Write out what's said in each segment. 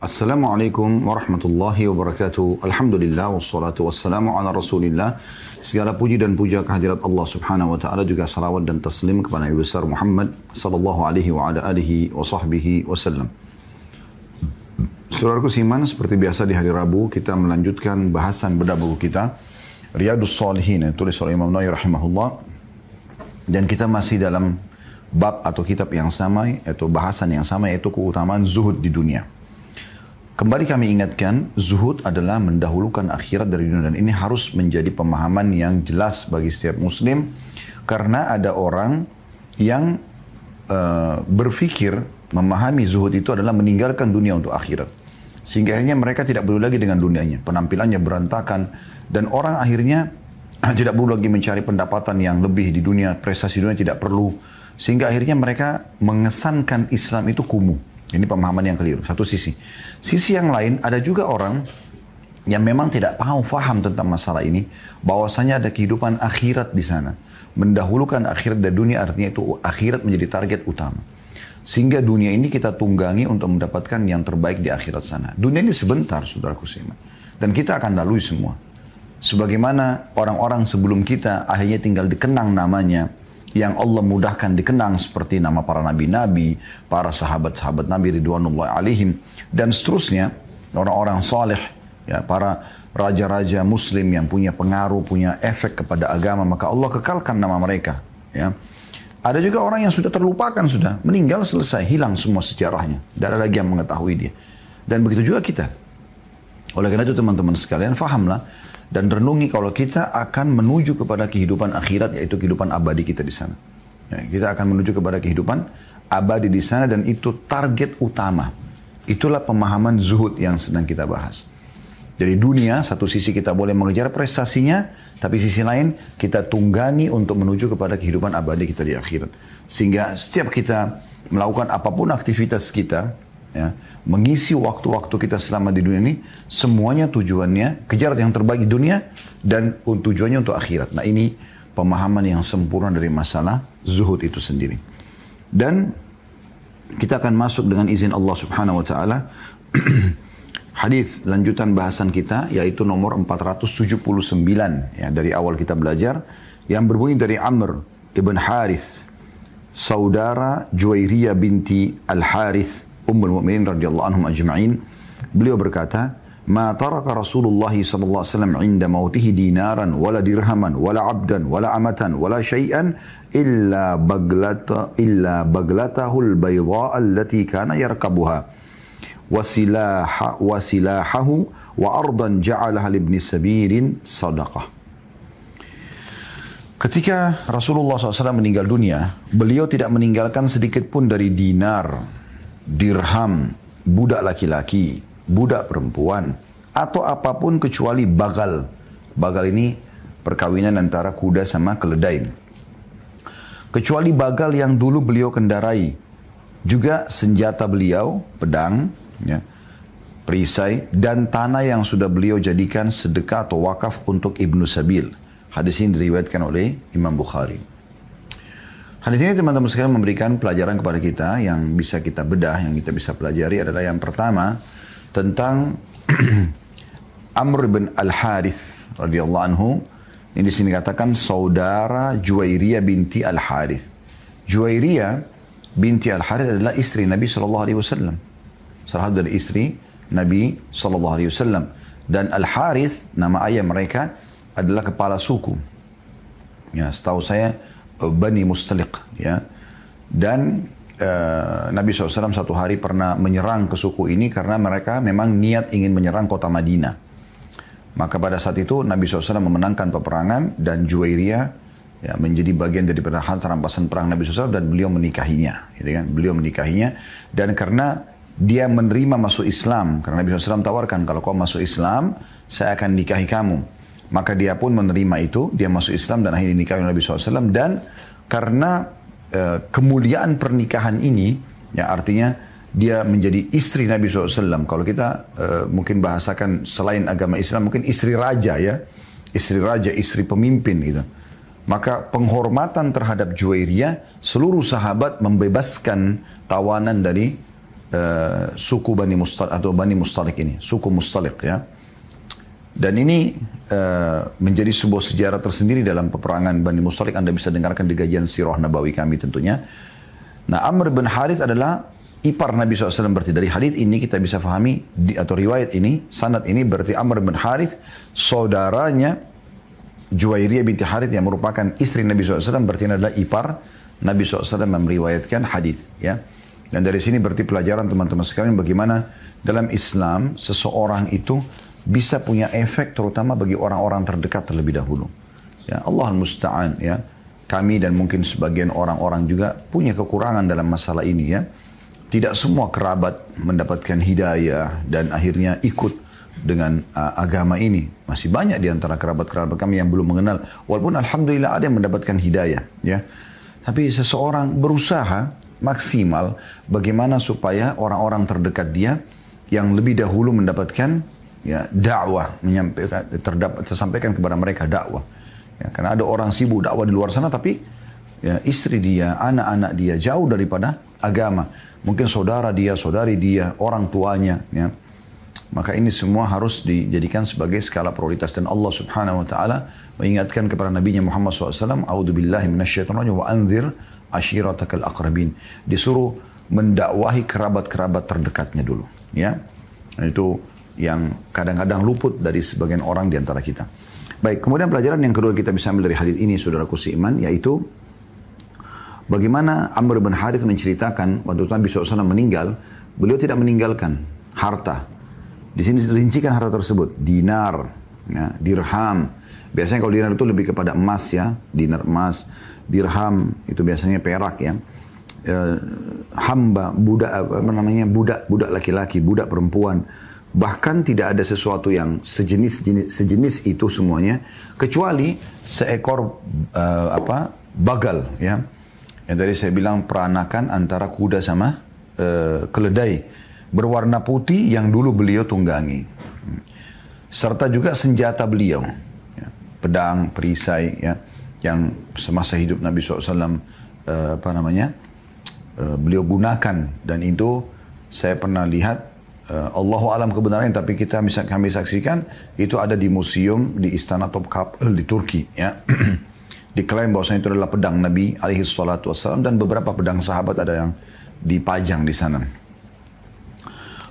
Assalamualaikum warahmatullahi wabarakatuh. Alhamdulillah wassalatu wassalamu ala Rasulillah. Segala puji dan puja kehadirat Allah Subhanahu wa taala juga salawat dan taslim kepada Nabi besar Muhammad sallallahu alaihi wa ala alihi wa sahbihi wasallam. Saudaraku Siman, seperti biasa di hari Rabu kita melanjutkan bahasan bedah buku kita Riyadus Salihin yang tulis oleh Imam Nawawi rahimahullah dan kita masih dalam bab atau kitab yang sama yaitu bahasan yang sama yaitu keutamaan zuhud di dunia. Kembali kami ingatkan, zuhud adalah mendahulukan akhirat dari dunia dan ini harus menjadi pemahaman yang jelas bagi setiap muslim karena ada orang yang uh, berpikir memahami zuhud itu adalah meninggalkan dunia untuk akhirat. Sehingga akhirnya mereka tidak perlu lagi dengan dunianya. Penampilannya berantakan dan orang akhirnya tidak perlu lagi mencari pendapatan yang lebih di dunia, prestasi dunia tidak perlu. Sehingga akhirnya mereka mengesankan Islam itu kumuh. Ini pemahaman yang keliru, satu sisi. Sisi yang lain, ada juga orang yang memang tidak tahu faham tentang masalah ini, bahwasanya ada kehidupan akhirat di sana. Mendahulukan akhirat dari dunia artinya itu akhirat menjadi target utama. Sehingga dunia ini kita tunggangi untuk mendapatkan yang terbaik di akhirat sana. Dunia ini sebentar, saudaraku seiman. Dan kita akan lalui semua. Sebagaimana orang-orang sebelum kita akhirnya tinggal dikenang namanya, yang Allah mudahkan dikenang seperti nama para nabi-nabi, para sahabat-sahabat Nabi Ridwanullah alaihim dan seterusnya orang-orang saleh ya para raja-raja muslim yang punya pengaruh, punya efek kepada agama maka Allah kekalkan nama mereka ya. Ada juga orang yang sudah terlupakan sudah, meninggal selesai, hilang semua sejarahnya. Tidak ada lagi yang mengetahui dia. Dan begitu juga kita. Oleh karena itu teman-teman sekalian, fahamlah dan renungi kalau kita akan menuju kepada kehidupan akhirat yaitu kehidupan abadi kita di sana. Ya, kita akan menuju kepada kehidupan abadi di sana dan itu target utama. Itulah pemahaman zuhud yang sedang kita bahas. Jadi dunia, satu sisi kita boleh mengejar prestasinya, tapi sisi lain kita tunggangi untuk menuju kepada kehidupan abadi kita di akhirat. Sehingga setiap kita melakukan apa pun aktivitas kita, ya, mengisi waktu-waktu kita selama di dunia ini, semuanya tujuannya kejar yang terbaik di dunia dan tujuannya untuk akhirat. Nah ini pemahaman yang sempurna dari masalah zuhud itu sendiri. Dan kita akan masuk dengan izin Allah Subhanahu wa taala hadis lanjutan bahasan kita yaitu nomor 479 ya dari awal kita belajar yang berbunyi dari Amr ibn Harith saudara Juwairiyah binti Al-Harith Ummul Mukminin radhiyallahu anhum ajma'in. Beliau berkata, "Ma taraka Rasulullah sallallahu alaihi wasallam 'inda mautihi dinaran wala dirhaman wala 'abdan wala amatan wala syai'an illa baglata illa baglatahul bayda allati kana yarkabuha." wasilahahu wa ardan ja'alaha libni sabirin sadaqah. Ketika Rasulullah SAW meninggal dunia, beliau tidak meninggalkan sedikit pun dari dinar, dirham, budak laki-laki, budak perempuan, atau apa pun kecuali bagal. Bagal ini perkawinan antara kuda sama keledai. Kecuali bagal yang dulu beliau kendarai. Juga senjata beliau, pedang, ya, perisai, dan tanah yang sudah beliau jadikan sedekah atau wakaf untuk Ibnu Sabil. Hadis ini diriwayatkan oleh Imam Bukhari. Hadis ini teman-teman sekalian memberikan pelajaran kepada kita yang bisa kita bedah, yang kita bisa pelajari adalah yang pertama tentang Amr bin Al-Harith radhiyallahu anhu. Ini di sini katakan saudara Juwairiyah binti Al-Harith. Juwairiyah binti Al-Harith adalah istri Nabi sallallahu alaihi wasallam. Salah satu dari istri Nabi sallallahu alaihi wasallam dan Al-Harith nama ayah mereka adalah kepala suku. Ya, setahu saya Bani Mustaliq ya. Dan uh, Nabi SAW satu hari pernah menyerang ke suku ini karena mereka memang niat ingin menyerang kota Madinah. Maka pada saat itu Nabi SAW memenangkan peperangan dan Juwairiyah ya, menjadi bagian daripada harta rampasan perang Nabi SAW dan beliau menikahinya. Gitu kan? Beliau menikahinya dan karena dia menerima masuk Islam karena Nabi SAW tawarkan kalau kau masuk Islam saya akan nikahi kamu. Maka dia pun menerima itu, dia masuk Islam dan akhirnya nikah Nabi SAW. Dan karena uh, kemuliaan pernikahan ini, ya artinya dia menjadi istri Nabi SAW. Kalau kita uh, mungkin bahasakan selain agama Islam, mungkin istri raja ya. Istri raja, istri pemimpin gitu. Maka penghormatan terhadap Juwairiyah, seluruh sahabat membebaskan tawanan dari uh, suku Bani Mustalik atau Bani Mustalik ini, suku Mustalik ya. Dan ini uh, menjadi sebuah sejarah tersendiri dalam peperangan Bani Mustalik. Anda bisa dengarkan di gajian Sirah Nabawi kami tentunya. Nah Amr bin Harith adalah ipar Nabi SAW berarti dari hadith ini kita bisa fahami di, atau riwayat ini sanad ini berarti Amr bin Harith saudaranya Juwairiyah binti Harith yang merupakan istri Nabi SAW berarti adalah ipar Nabi SAW meriwayatkan hadis ya. Dan dari sini berarti pelajaran teman-teman sekalian bagaimana dalam Islam seseorang itu bisa punya efek terutama bagi orang-orang terdekat terlebih dahulu. Ya, Allah musta'an ya. Kami dan mungkin sebagian orang-orang juga punya kekurangan dalam masalah ini ya. Tidak semua kerabat mendapatkan hidayah dan akhirnya ikut dengan uh, agama ini. Masih banyak di antara kerabat-kerabat kami yang belum mengenal. Walaupun Alhamdulillah ada yang mendapatkan hidayah. ya. Tapi seseorang berusaha maksimal bagaimana supaya orang-orang terdekat dia yang lebih dahulu mendapatkan ya dakwah menyampaikan terdapat tersampaikan kepada mereka dakwah ya, karena ada orang sibuk dakwah di luar sana tapi ya, istri dia anak-anak dia jauh daripada agama mungkin saudara dia saudari dia orang tuanya ya maka ini semua harus dijadikan sebagai skala prioritas dan Allah Subhanahu wa taala mengingatkan kepada Nabi Muhammad SAW, "A'udzu billahi minasyaitonir wa anzir ashiratakal aqrabin." Disuruh mendakwahi kerabat-kerabat terdekatnya dulu, ya. Itu yang kadang-kadang luput dari sebagian orang di antara kita. Baik, kemudian pelajaran yang kedua kita bisa ambil dari hadis ini, saudaraku seiman, yaitu bagaimana Amr bin Harith menceritakan waktu Nabi SAW meninggal, beliau tidak meninggalkan harta, di sini dirincikan harta tersebut. Dinar, ya, dirham. Biasanya kalau dinar itu lebih kepada emas ya. Dinar emas. Dirham itu biasanya perak ya. E, hamba, budak apa namanya budak, budak laki-laki, budak perempuan. Bahkan tidak ada sesuatu yang sejenis jenis, sejenis itu semuanya kecuali seekor uh, apa bagal ya. Yang tadi saya bilang peranakan antara kuda sama uh, keledai berwarna putih yang dulu beliau tunggangi. Serta juga senjata beliau, ya, pedang, perisai, ya, yang semasa hidup Nabi SAW eh, apa namanya eh, beliau gunakan dan itu saya pernah lihat eh, Allahu alam kebenarannya tapi kita bisa kami saksikan itu ada di museum di Istana Topkapı di Turki ya. Diklaim bahwasanya itu adalah pedang Nabi alaihi salatu wassalam dan beberapa pedang sahabat ada yang dipajang di sana.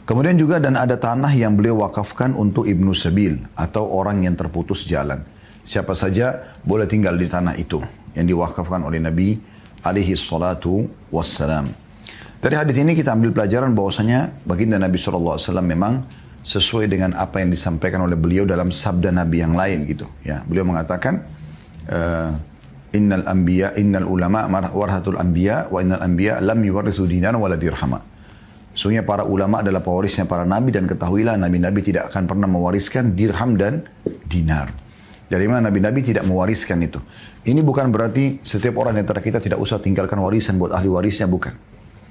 Kemudian juga dan ada tanah yang beliau wakafkan untuk Ibnu Sabil atau orang yang terputus jalan. Siapa saja boleh tinggal di tanah itu yang diwakafkan oleh Nabi alaihi salatu wassalam. Dari hadis ini kita ambil pelajaran bahwasanya baginda Nabi SAW memang sesuai dengan apa yang disampaikan oleh beliau dalam sabda Nabi yang lain gitu. Ya, beliau mengatakan uh, innal anbiya innal ulama warhatul anbiya wa innal anbiya lam yuwarithu dinan wala dirhama. Sesungguhnya para ulama adalah pewarisnya para nabi dan ketahuilah nabi-nabi tidak akan pernah mewariskan dirham dan dinar. Dari mana nabi-nabi tidak mewariskan itu. Ini bukan berarti setiap orang di antara kita tidak usah tinggalkan warisan buat ahli warisnya, bukan.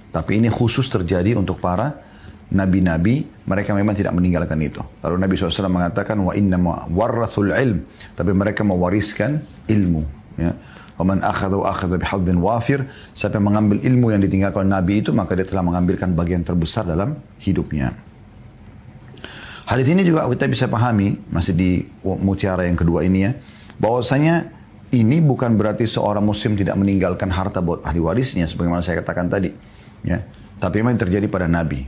Tapi ini khusus terjadi untuk para nabi-nabi, mereka memang tidak meninggalkan itu. Lalu Nabi SAW mengatakan, wa inna warrathul ilm. Tapi mereka mewariskan ilmu. Ya. Waman akhadhu akhadha bihadzin wafir. Siapa mengambil ilmu yang ditinggalkan Nabi itu, maka dia telah mengambilkan bagian terbesar dalam hidupnya. Hadis ini juga kita bisa pahami, masih di mutiara yang kedua ini ya, bahwasanya ini bukan berarti seorang muslim tidak meninggalkan harta buat ahli warisnya, sebagaimana saya katakan tadi. Ya. Tapi memang terjadi pada Nabi.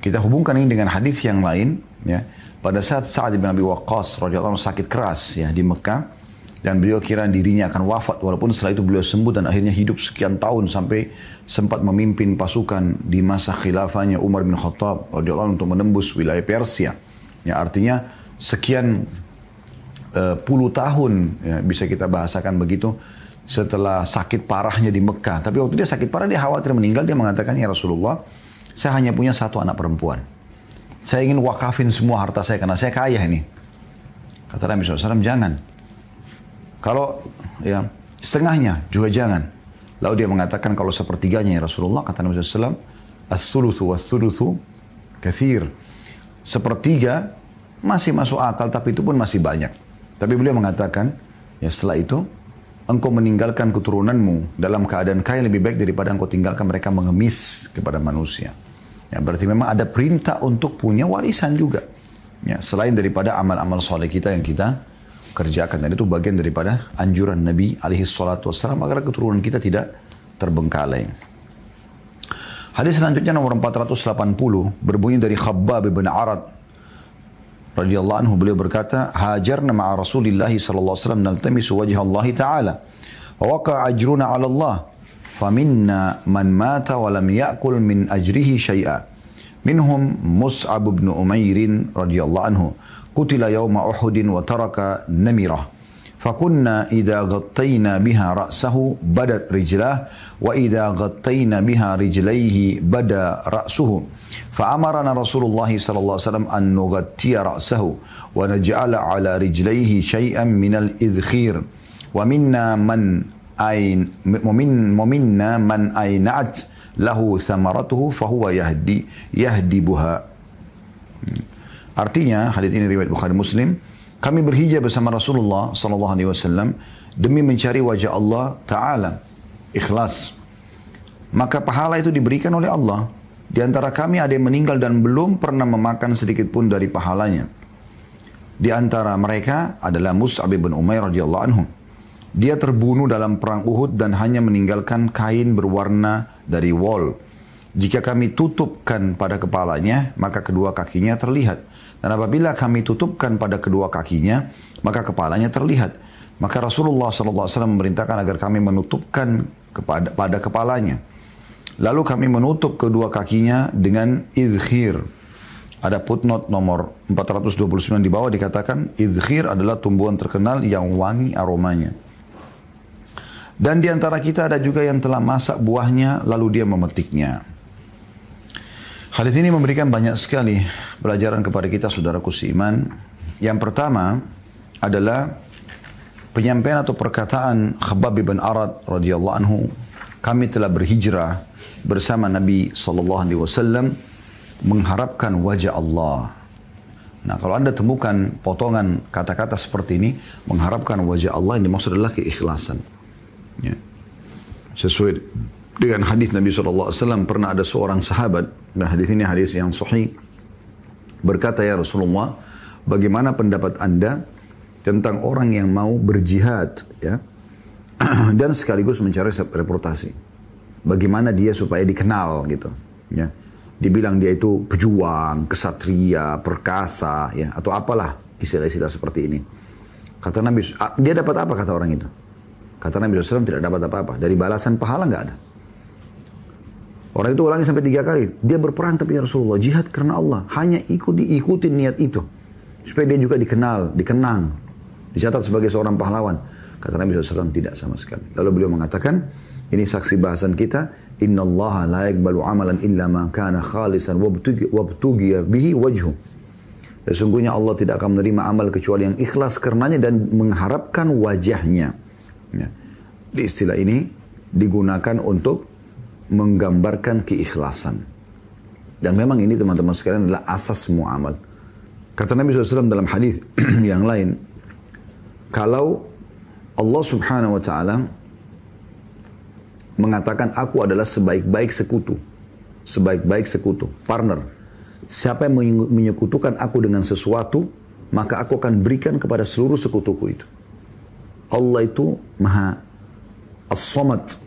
Kita hubungkan ini dengan hadis yang lain, ya. Pada saat Sa'ad bin Abi Waqqas radhiyallahu sakit keras ya di Mekah, dan beliau kira dirinya akan wafat walaupun setelah itu beliau sembuh dan akhirnya hidup sekian tahun sampai sempat memimpin pasukan di masa khilafahnya Umar bin Khattab radhiyallahu untuk menembus wilayah Persia. Ya artinya sekian uh, puluh tahun ya, bisa kita bahasakan begitu setelah sakit parahnya di Mekah. Tapi waktu dia sakit parah dia khawatir meninggal dia mengatakan ya Rasulullah saya hanya punya satu anak perempuan. Saya ingin wakafin semua harta saya karena saya kaya ini. Kata Nabi SAW, jangan. Kalau ya setengahnya juga jangan. Lalu dia mengatakan kalau sepertiganya ya Rasulullah kata Nabi SAW, As-thuluthu was-thuluthu kathir. Sepertiga masih masuk akal tapi itu pun masih banyak. Tapi beliau mengatakan, ya setelah itu engkau meninggalkan keturunanmu dalam keadaan kaya lebih baik daripada engkau tinggalkan mereka mengemis kepada manusia. Ya, berarti memang ada perintah untuk punya warisan juga. Ya, selain daripada amal-amal soleh kita yang kita kerjakan. Dan itu bagian daripada anjuran Nabi alaihi salatu wassalam agar keturunan kita tidak terbengkalai. Hadis selanjutnya nomor 480 berbunyi dari Khabbab bin Arad radhiyallahu anhu beliau berkata hajarna ma'a Rasulillah sallallahu alaihi wasallam naltamisu wajha Allah taala wa waqa ajruna 'ala Allah فمنا من مات ولم يأكل من أجره شيئا منهم مصعب بن أمير رضي الله عنه قتل يوم أحد وترك نمرة فكنا إذا غطينا بها رأسه بدت رجلاه وإذا غطينا بها رجليه بدا رأسه. فأمرنا رسول الله صلى الله عليه وسلم أن نغطي رأسه ونجعل على رجليه شيئا من الإذخير. ومنا من أين ومن ومنا من أينعت له ثمرته فهو يهدي يهدبها. Artinya hadis ini riwayat Bukhari Muslim, kami berhijrah bersama Rasulullah sallallahu alaihi wasallam demi mencari wajah Allah taala ikhlas. Maka pahala itu diberikan oleh Allah. Di antara kami ada yang meninggal dan belum pernah memakan sedikit pun dari pahalanya. Di antara mereka adalah Mus'ab bin Umair radhiyallahu anhu. Dia terbunuh dalam perang Uhud dan hanya meninggalkan kain berwarna dari wol. Jika kami tutupkan pada kepalanya, maka kedua kakinya terlihat. Dan apabila kami tutupkan pada kedua kakinya, maka kepalanya terlihat. Maka Rasulullah SAW memerintahkan agar kami menutupkan kepada pada kepalanya. Lalu kami menutup kedua kakinya dengan idhir. Ada footnote nomor 429 di bawah dikatakan idhir adalah tumbuhan terkenal yang wangi aromanya. Dan di antara kita ada juga yang telah masak buahnya lalu dia memetiknya. Hadis ini memberikan banyak sekali pelajaran kepada kita saudaraku seiman. Yang pertama adalah penyampaian atau perkataan Khabbab bin Arad radhiyallahu anhu, kami telah berhijrah bersama Nabi sallallahu alaihi wasallam mengharapkan wajah Allah. Nah, kalau Anda temukan potongan kata-kata seperti ini, mengharapkan wajah Allah yang dimaksud adalah keikhlasan. Ya. Sesuai dengan hadis Nabi SAW pernah ada seorang sahabat dan hadis ini hadis yang sahih berkata ya Rasulullah bagaimana pendapat anda tentang orang yang mau berjihad ya dan sekaligus mencari reputasi bagaimana dia supaya dikenal gitu ya. Dibilang dia itu pejuang kesatria perkasa ya atau apalah istilah-istilah seperti ini. Kata Nabi dia dapat apa? kata orang itu. Kata Nabi SAW tidak dapat apa-apa. Dari balasan pahala nggak ada. Orang itu ulangi sampai tiga kali. Dia berperang tapi ya Rasulullah jihad karena Allah. Hanya ikut diikutin niat itu. Supaya dia juga dikenal, dikenang. Dicatat sebagai seorang pahlawan. Kata Nabi SAW tidak sama sekali. Lalu beliau mengatakan, ini saksi bahasan kita. Inna Allah la yakbalu amalan illa ma kana khalisan wabtugiya bihi wajhu. Sesungguhnya Allah tidak akan menerima amal kecuali yang ikhlas karenanya dan mengharapkan wajahnya. Ya. Di istilah ini digunakan untuk menggambarkan keikhlasan. Dan memang ini teman-teman sekalian adalah asas semua amal. Kata Nabi SAW dalam hadis yang lain, kalau Allah Subhanahu Wa Taala mengatakan aku adalah sebaik-baik sekutu, sebaik-baik sekutu, partner. Siapa yang menyekutukan aku dengan sesuatu, maka aku akan berikan kepada seluruh sekutuku itu. Allah itu maha as-samad.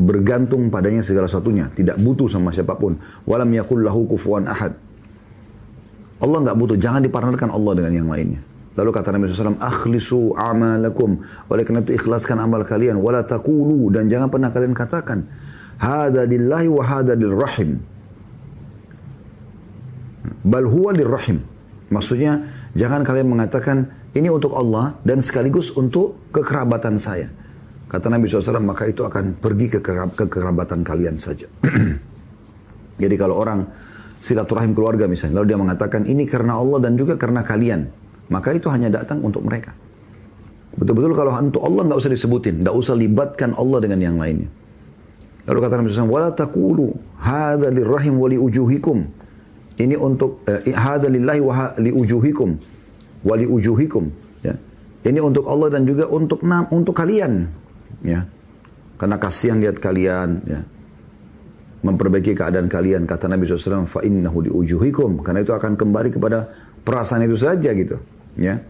Bergantung padanya segala satunya. Tidak butuh sama siapa pun. Walam yakul lahu kufuan ahad. Allah nggak butuh. Jangan dipartnerkan Allah dengan yang lainnya. Lalu kata Nabi SAW, akhlisu amalakum. Oleh karena itu ikhlaskan amal kalian. Wala takulu. Dan jangan pernah kalian katakan. Hada lillahi wa hada lirrahim. Bal huwa lirrahim. Maksudnya, jangan kalian mengatakan, ini untuk Allah dan sekaligus untuk kekerabatan saya. Kata Nabi SAW, maka itu akan pergi ke kekerabatan kalian saja. Jadi kalau orang silaturahim keluarga misalnya, lalu dia mengatakan ini karena Allah dan juga karena kalian, maka itu hanya datang untuk mereka. Betul-betul kalau untuk Allah nggak usah disebutin, nggak usah libatkan Allah dengan yang lainnya. Lalu kata Nabi SAW, wala takulu hadha lirrahim wali ujuhikum. Ini untuk eh, hadha lillahi wa li ujuhikum wali ujuhikum ya ini untuk Allah dan juga untuk untuk kalian ya. Karena kasihan lihat kalian ya. Memperbaiki keadaan kalian kata Nabi SAW fa innahu diujuhikum karena itu akan kembali kepada perasaan itu saja gitu ya.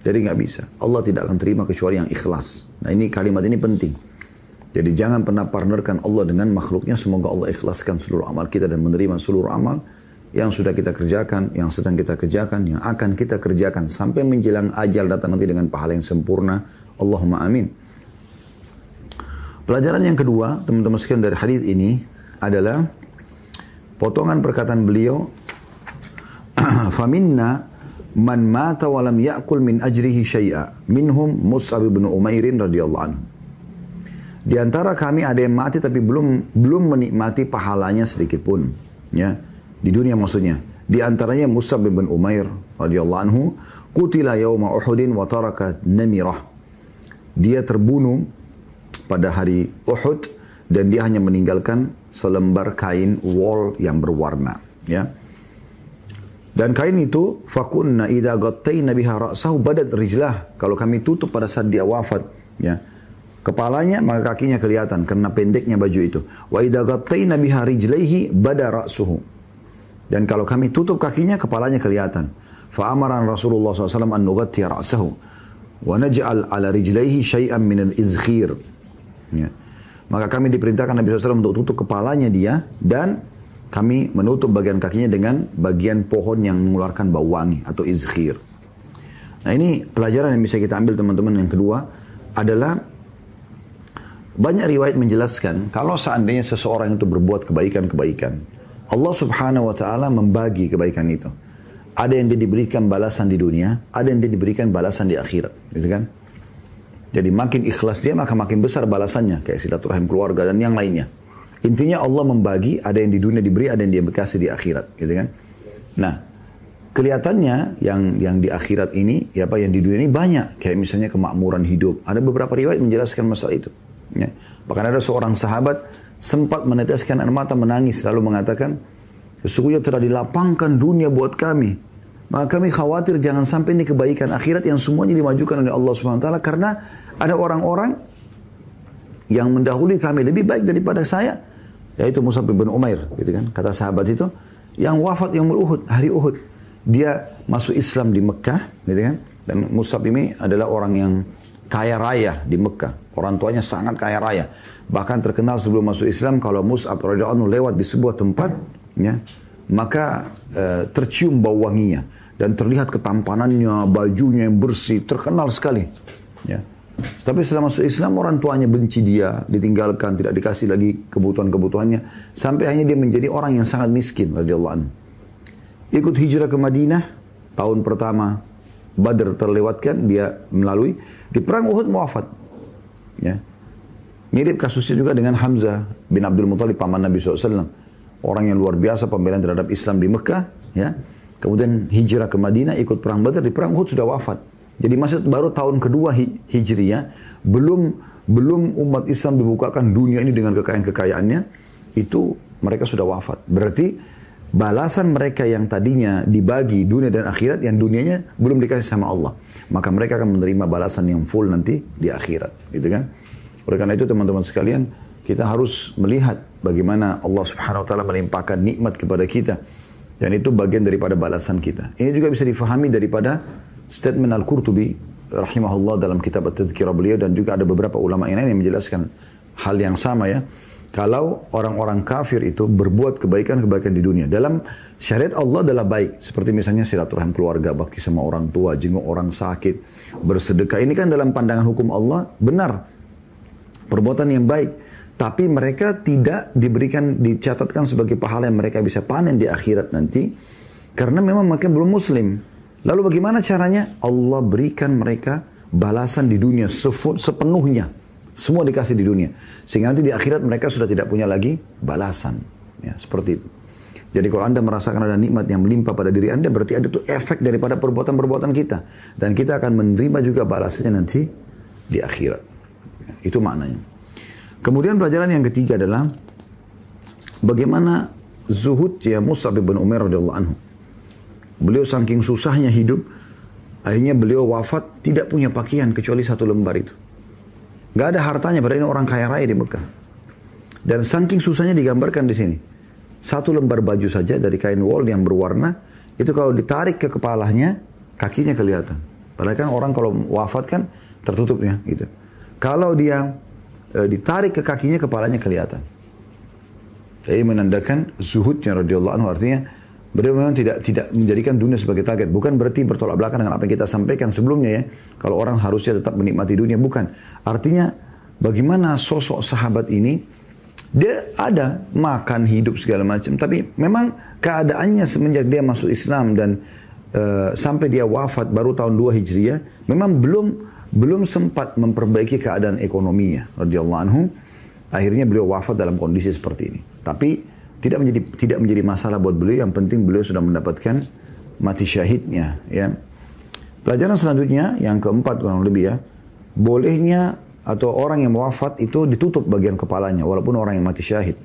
Jadi nggak bisa. Allah tidak akan terima kecuali yang ikhlas. Nah ini kalimat ini penting. Jadi jangan pernah partnerkan Allah dengan makhluknya. Semoga Allah ikhlaskan seluruh amal kita dan menerima seluruh amal yang sudah kita kerjakan, yang sedang kita kerjakan, yang akan kita kerjakan sampai menjelang ajal datang nanti dengan pahala yang sempurna. Allahumma amin. Pelajaran yang kedua, teman-teman sekalian dari hadis ini adalah potongan perkataan beliau, "Faminna man mata walam ya'kul min ajrihi syai'a minhum Mus'ab bin Umairin radhiyallahu anhu." Di antara kami ada yang mati tapi belum belum menikmati pahalanya sedikit pun, ya. Di dunia maksudnya. Di antaranya Mus'ab bin Umair radhiyallahu anhu, qutila yauma Uhudin wa taraka namirah. Dia terbunuh pada hari Uhud dan dia hanya meninggalkan selembar kain wol yang berwarna, ya. Dan kain itu fakunna idza ghattayna biha ra'sahu badat rijlah. Kalau kami tutup pada saat dia wafat, ya Kepalanya maka kakinya kelihatan karena pendeknya baju itu. Wa idza ghattayna biha rijlaihi bada ra'suhu. Dan kalau kami tutup kakinya kepalanya kelihatan. Fa amara Rasulullah SAW an nughatti ra'sahu wa naj'al ala rijlaihi syai'an min al-izkhir. Ya. Maka kami diperintahkan Nabi SAW untuk tutup kepalanya dia dan kami menutup bagian kakinya dengan bagian pohon yang mengeluarkan bau wangi atau izkhir. Nah ini pelajaran yang bisa kita ambil teman-teman yang kedua adalah banyak riwayat menjelaskan kalau seandainya seseorang itu berbuat kebaikan-kebaikan, Allah Subhanahu wa taala membagi kebaikan itu. Ada yang dia diberikan balasan di dunia, ada yang dia diberikan balasan di akhirat, gitu kan? Jadi makin ikhlas dia maka makin besar balasannya kayak silaturahim keluarga dan yang lainnya. Intinya Allah membagi, ada yang di dunia diberi, ada yang dia bekasi di akhirat, gitu kan? Nah, kelihatannya yang yang di akhirat ini, ya apa yang di dunia ini banyak, kayak misalnya kemakmuran hidup. Ada beberapa riwayat menjelaskan masalah itu. Ya. Bahkan ada seorang sahabat sempat meneteskan air mata menangis lalu mengatakan, sesungguhnya telah dilapangkan dunia buat kami. Maka kami khawatir jangan sampai ini kebaikan akhirat yang semuanya dimajukan oleh Allah Subhanahu wa taala karena ada orang-orang yang mendahului kami lebih baik daripada saya yaitu Musa bin Umair gitu kan kata sahabat itu yang wafat yang Uhud hari Uhud dia masuk Islam di Mekah gitu kan dan Musa ini adalah orang yang kaya raya di Mekah. Orang tuanya sangat kaya raya. Bahkan terkenal sebelum masuk Islam kalau Mus'ab radhiyallahu lewat di sebuah tempat, ya, maka e, tercium bau wanginya dan terlihat ketampanannya, bajunya yang bersih, terkenal sekali. Ya. Tapi setelah masuk Islam orang tuanya benci dia, ditinggalkan, tidak dikasih lagi kebutuhan-kebutuhannya, sampai hanya dia menjadi orang yang sangat miskin radhiyallahu. Ikut hijrah ke Madinah tahun pertama Badr terlewatkan, dia melalui. Di perang Uhud wafat. Ya. Mirip kasusnya juga dengan Hamzah bin Abdul Muthalib paman Nabi SAW. Orang yang luar biasa pembelaan terhadap Islam di Mekah. Ya. Kemudian hijrah ke Madinah, ikut perang Badr. Di perang Uhud sudah wafat. Jadi masih baru tahun kedua hijriah. Belum belum umat Islam dibukakan dunia ini dengan kekayaan-kekayaannya. Itu mereka sudah wafat. Berarti balasan mereka yang tadinya dibagi dunia dan akhirat yang dunianya belum dikasih sama Allah maka mereka akan menerima balasan yang full nanti di akhirat gitu kan oleh karena itu teman-teman sekalian kita harus melihat bagaimana Allah Subhanahu wa taala melimpahkan nikmat kepada kita dan itu bagian daripada balasan kita ini juga bisa difahami daripada statement Al-Qurtubi rahimahullah dalam kitab At-Tadhkirah beliau dan juga ada beberapa ulama yang lain yang menjelaskan hal yang sama ya kalau orang-orang kafir itu berbuat kebaikan-kebaikan di dunia. Dalam syariat Allah adalah baik. Seperti misalnya silaturahim keluarga, bakti sama orang tua, jenguk orang sakit, bersedekah. Ini kan dalam pandangan hukum Allah benar. Perbuatan yang baik. Tapi mereka tidak diberikan, dicatatkan sebagai pahala yang mereka bisa panen di akhirat nanti. Karena memang mereka belum muslim. Lalu bagaimana caranya? Allah berikan mereka balasan di dunia sepenuhnya. Semua dikasih di dunia. Sehingga nanti di akhirat mereka sudah tidak punya lagi balasan. Ya, seperti itu. Jadi kalau Anda merasakan ada nikmat yang melimpah pada diri Anda, berarti ada itu efek daripada perbuatan-perbuatan kita. Dan kita akan menerima juga balasannya nanti di akhirat. Itu maknanya. Kemudian pelajaran yang ketiga adalah bagaimana zuhud ya Musa bin Umar radhiyallahu anhu. Beliau saking susahnya hidup, akhirnya beliau wafat tidak punya pakaian kecuali satu lembar itu. Gak ada hartanya, padahal ini orang kaya raya di Mekah. Dan saking susahnya digambarkan di sini. Satu lembar baju saja dari kain wol yang berwarna, itu kalau ditarik ke kepalanya, kakinya kelihatan. Padahal kan orang kalau wafat kan tertutup ya gitu. Kalau dia e, ditarik ke kakinya, kepalanya kelihatan. Jadi menandakan zuhudnya radhiyallahu anhu artinya beliau memang tidak tidak menjadikan dunia sebagai target. Bukan berarti bertolak belakang dengan apa yang kita sampaikan sebelumnya ya. Kalau orang harusnya tetap menikmati dunia, bukan. Artinya bagaimana sosok sahabat ini dia ada makan hidup segala macam, tapi memang keadaannya semenjak dia masuk Islam dan uh, sampai dia wafat baru tahun 2 Hijriah, memang belum belum sempat memperbaiki keadaan ekonominya radhiyallahu anhu. Akhirnya beliau wafat dalam kondisi seperti ini. Tapi tidak menjadi tidak menjadi masalah buat beliau, yang penting beliau sudah mendapatkan mati syahidnya, ya. Pelajaran selanjutnya yang keempat kurang lebih ya, bolehnya atau orang yang wafat itu ditutup bagian kepalanya walaupun orang yang mati syahid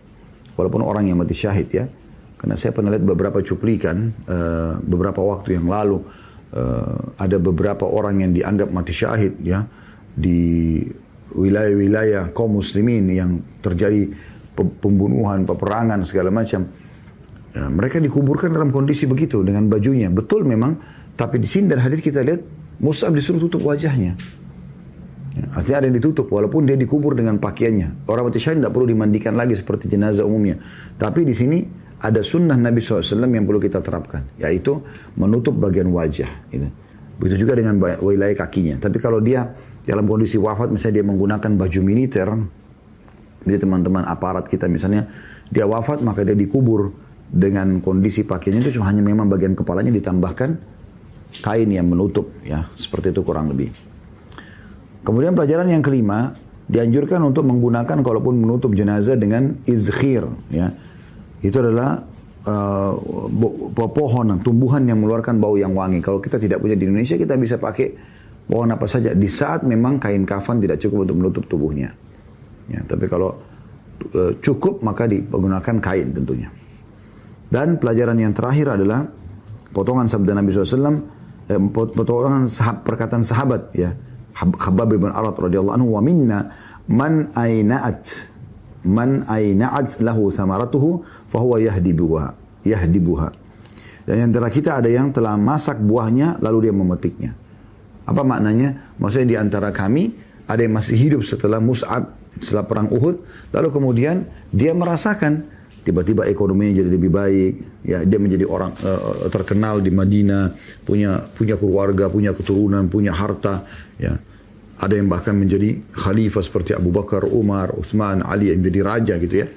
walaupun orang yang mati syahid ya karena saya pernah lihat beberapa cuplikan uh, beberapa waktu yang lalu uh, ada beberapa orang yang dianggap mati syahid ya di wilayah-wilayah kaum muslimin yang terjadi pembunuhan, peperangan segala macam. Ya, mereka dikuburkan dalam kondisi begitu dengan bajunya. Betul memang, tapi di sini dan hadis kita lihat Mus'ab disuruh tutup wajahnya. Ya, artinya ada yang ditutup walaupun dia dikubur dengan pakaiannya. Orang mati syahid tidak perlu dimandikan lagi seperti jenazah umumnya. Tapi di sini ada sunnah Nabi SAW yang perlu kita terapkan. Yaitu menutup bagian wajah. Gitu. Begitu juga dengan wilayah kakinya. Tapi kalau dia dalam kondisi wafat misalnya dia menggunakan baju militer. Jadi teman-teman aparat kita misalnya dia wafat maka dia dikubur dengan kondisi pakaiannya itu cuma hanya memang bagian kepalanya ditambahkan kain yang menutup ya seperti itu kurang lebih. Kemudian pelajaran yang kelima, dianjurkan untuk menggunakan kalaupun menutup jenazah dengan izkhir ya. Itu adalah uh, pohon, tumbuhan yang mengeluarkan bau yang wangi. Kalau kita tidak punya di Indonesia, kita bisa pakai pohon apa saja di saat memang kain kafan tidak cukup untuk menutup tubuhnya. Ya, tapi kalau uh, cukup maka digunakan kain tentunya. Dan pelajaran yang terakhir adalah potongan sabda Nabi SAW, eh, potongan sahab, perkataan sahabat ya Khabbab bin Arat radhiyallahu anhu wa minna man aina'at man aina'at lahu thamaratuhu fahuwa yahdibuha. Yahdibuha. Dan antara kita ada yang telah masak buahnya lalu dia memetiknya. Apa maknanya? Maksudnya di antara kami ada yang masih hidup setelah Mus'ab setelah perang Uhud lalu kemudian dia merasakan tiba-tiba ekonominya jadi lebih baik ya dia menjadi orang uh, terkenal di Madinah punya punya keluarga punya keturunan punya harta ya ada yang bahkan menjadi khalifah seperti Abu Bakar Umar Utsman Ali yang menjadi raja gitu ya.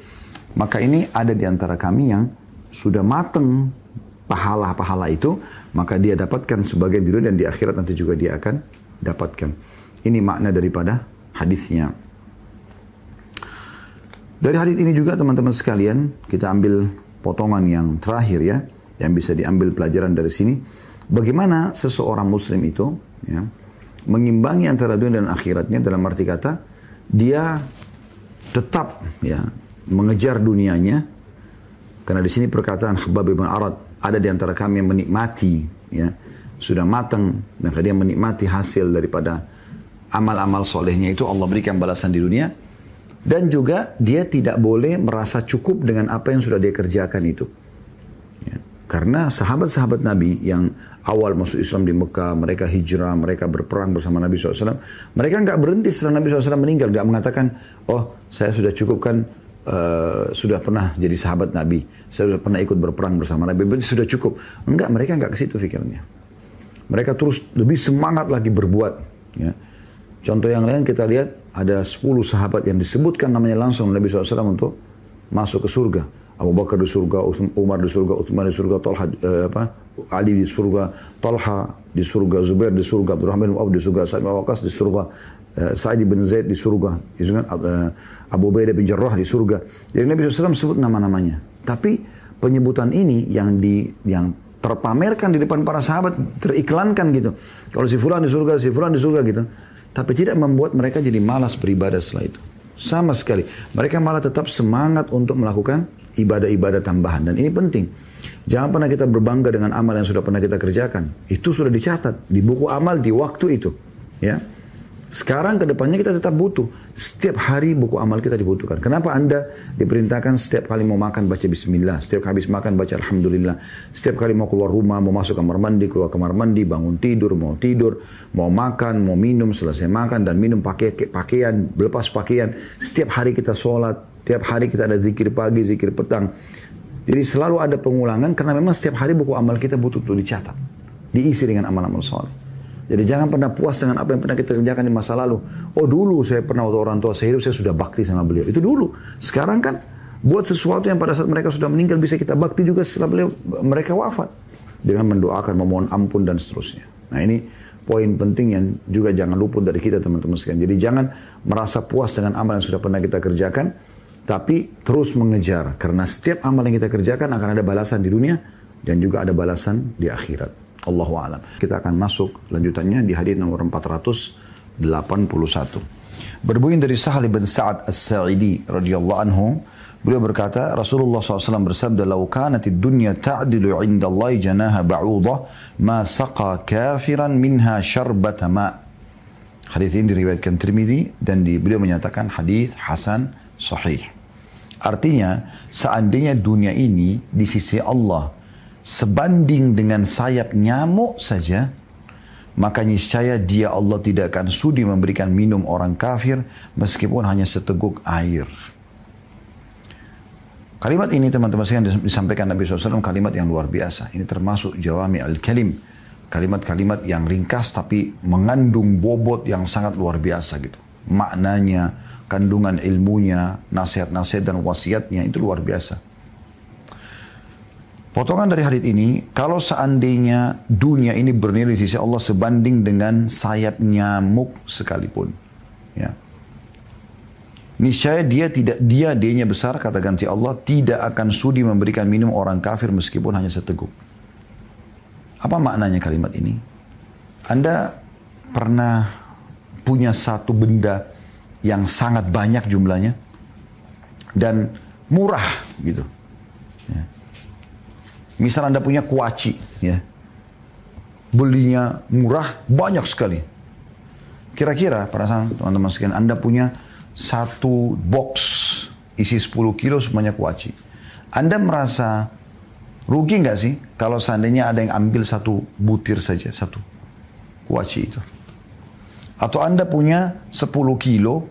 Maka ini ada di antara kami yang sudah mateng pahala-pahala itu maka dia dapatkan sebagian di dunia dan di akhirat nanti juga dia akan dapatkan. Ini makna daripada hadisnya. Dari hadis ini juga teman-teman sekalian, kita ambil potongan yang terakhir ya, yang bisa diambil pelajaran dari sini. Bagaimana seseorang muslim itu ya, mengimbangi antara dunia dan akhiratnya dalam arti kata, dia tetap ya mengejar dunianya. Karena di sini perkataan Habab bin Arad ada di antara kami yang menikmati ya sudah matang dan dia menikmati hasil daripada amal-amal solehnya itu Allah berikan balasan di dunia dan juga dia tidak boleh merasa cukup dengan apa yang sudah dia kerjakan itu. Karena sahabat-sahabat Nabi yang awal masuk Islam di Mekah, mereka hijrah, mereka berperang bersama Nabi SAW. Mereka nggak berhenti setelah Nabi SAW meninggal. Nggak mengatakan, oh saya sudah cukup kan, uh, sudah pernah jadi sahabat Nabi. Saya sudah pernah ikut berperang bersama Nabi. Berarti sudah cukup. Enggak, mereka nggak ke situ pikirnya. Mereka terus lebih semangat lagi berbuat. Ya. Contoh yang lain kita lihat ada 10 sahabat yang disebutkan namanya langsung Nabi SAW untuk masuk ke surga. Abu Bakar di surga, Umar di surga, Uthman di surga, Talha, eh, apa, Ali di surga, Talha di surga, Zubair di surga, Abdurrahman bin Auf di surga, Sa'id bin Waqqas di surga, eh, Sa'id bin Zaid di surga, itu kan, eh, Abu Ubaidah bin Jarrah di surga. Jadi Nabi SAW sebut nama-namanya. Tapi penyebutan ini yang di yang terpamerkan di depan para sahabat, teriklankan gitu. Kalau si fulan di surga, si fulan di surga gitu. Tapi tidak membuat mereka jadi malas beribadah setelah itu. Sama sekali. Mereka malah tetap semangat untuk melakukan ibadah-ibadah tambahan. Dan ini penting. Jangan pernah kita berbangga dengan amal yang sudah pernah kita kerjakan. Itu sudah dicatat di buku amal di waktu itu. Ya. Sekarang ke depannya kita tetap butuh. Setiap hari buku amal kita dibutuhkan. Kenapa Anda diperintahkan setiap kali mau makan baca bismillah, setiap habis makan baca alhamdulillah, setiap kali mau keluar rumah, mau masuk kamar mandi, keluar kamar mandi, bangun tidur, mau tidur, mau makan, mau minum, selesai makan dan minum pakai pakaian, lepas pakaian, setiap hari kita sholat, setiap hari kita ada zikir pagi, zikir petang. Jadi selalu ada pengulangan karena memang setiap hari buku amal kita butuh untuk dicatat, diisi dengan amal-amal sholat. Jadi jangan pernah puas dengan apa yang pernah kita kerjakan di masa lalu. Oh dulu saya pernah waktu orang tua saya hidup saya sudah bakti sama beliau. Itu dulu. Sekarang kan buat sesuatu yang pada saat mereka sudah meninggal bisa kita bakti juga setelah beliau mereka wafat dengan mendoakan, memohon ampun dan seterusnya. Nah ini poin penting yang juga jangan luput dari kita teman-teman sekalian. Jadi jangan merasa puas dengan amal yang sudah pernah kita kerjakan, tapi terus mengejar karena setiap amal yang kita kerjakan akan ada balasan di dunia dan juga ada balasan di akhirat. Allahu alam. Kita akan masuk lanjutannya di hadis nomor 481. Berbunyi dari Sahal bin Sa'ad As-Sa'idi radhiyallahu anhu, beliau berkata, Rasulullah SAW bersabda, "Lau kanatid dunya ta'dilu 'inda Allah janaha ba'udah, ma saqa kafiran minha syarbata ma." Hadis ini diriwayatkan Tirmidzi dan di, beliau menyatakan hadis hasan sahih. Artinya, seandainya dunia ini di sisi Allah sebanding dengan sayap nyamuk saja, maka niscaya dia Allah tidak akan sudi memberikan minum orang kafir meskipun hanya seteguk air. Kalimat ini teman-teman sekalian disampaikan Nabi SAW kalimat yang luar biasa. Ini termasuk jawami al-kalim. Kalimat-kalimat yang ringkas tapi mengandung bobot yang sangat luar biasa gitu. Maknanya, kandungan ilmunya, nasihat-nasihat dan wasiatnya itu luar biasa. Potongan dari hadis ini, kalau seandainya dunia ini bernilai di sisi Allah sebanding dengan sayap nyamuk sekalipun, ya. Niscaya dia tidak dia dia besar kata ganti Allah tidak akan sudi memberikan minum orang kafir meskipun hanya seteguk. Apa maknanya kalimat ini? Anda pernah punya satu benda yang sangat banyak jumlahnya dan murah gitu. Ya Misal Anda punya kuaci, ya. Belinya murah, banyak sekali. Kira-kira, perasaan teman-teman sekalian, Anda punya satu box isi 10 kilo semuanya kuaci. Anda merasa rugi nggak sih kalau seandainya ada yang ambil satu butir saja, satu kuaci itu? Atau Anda punya 10 kilo,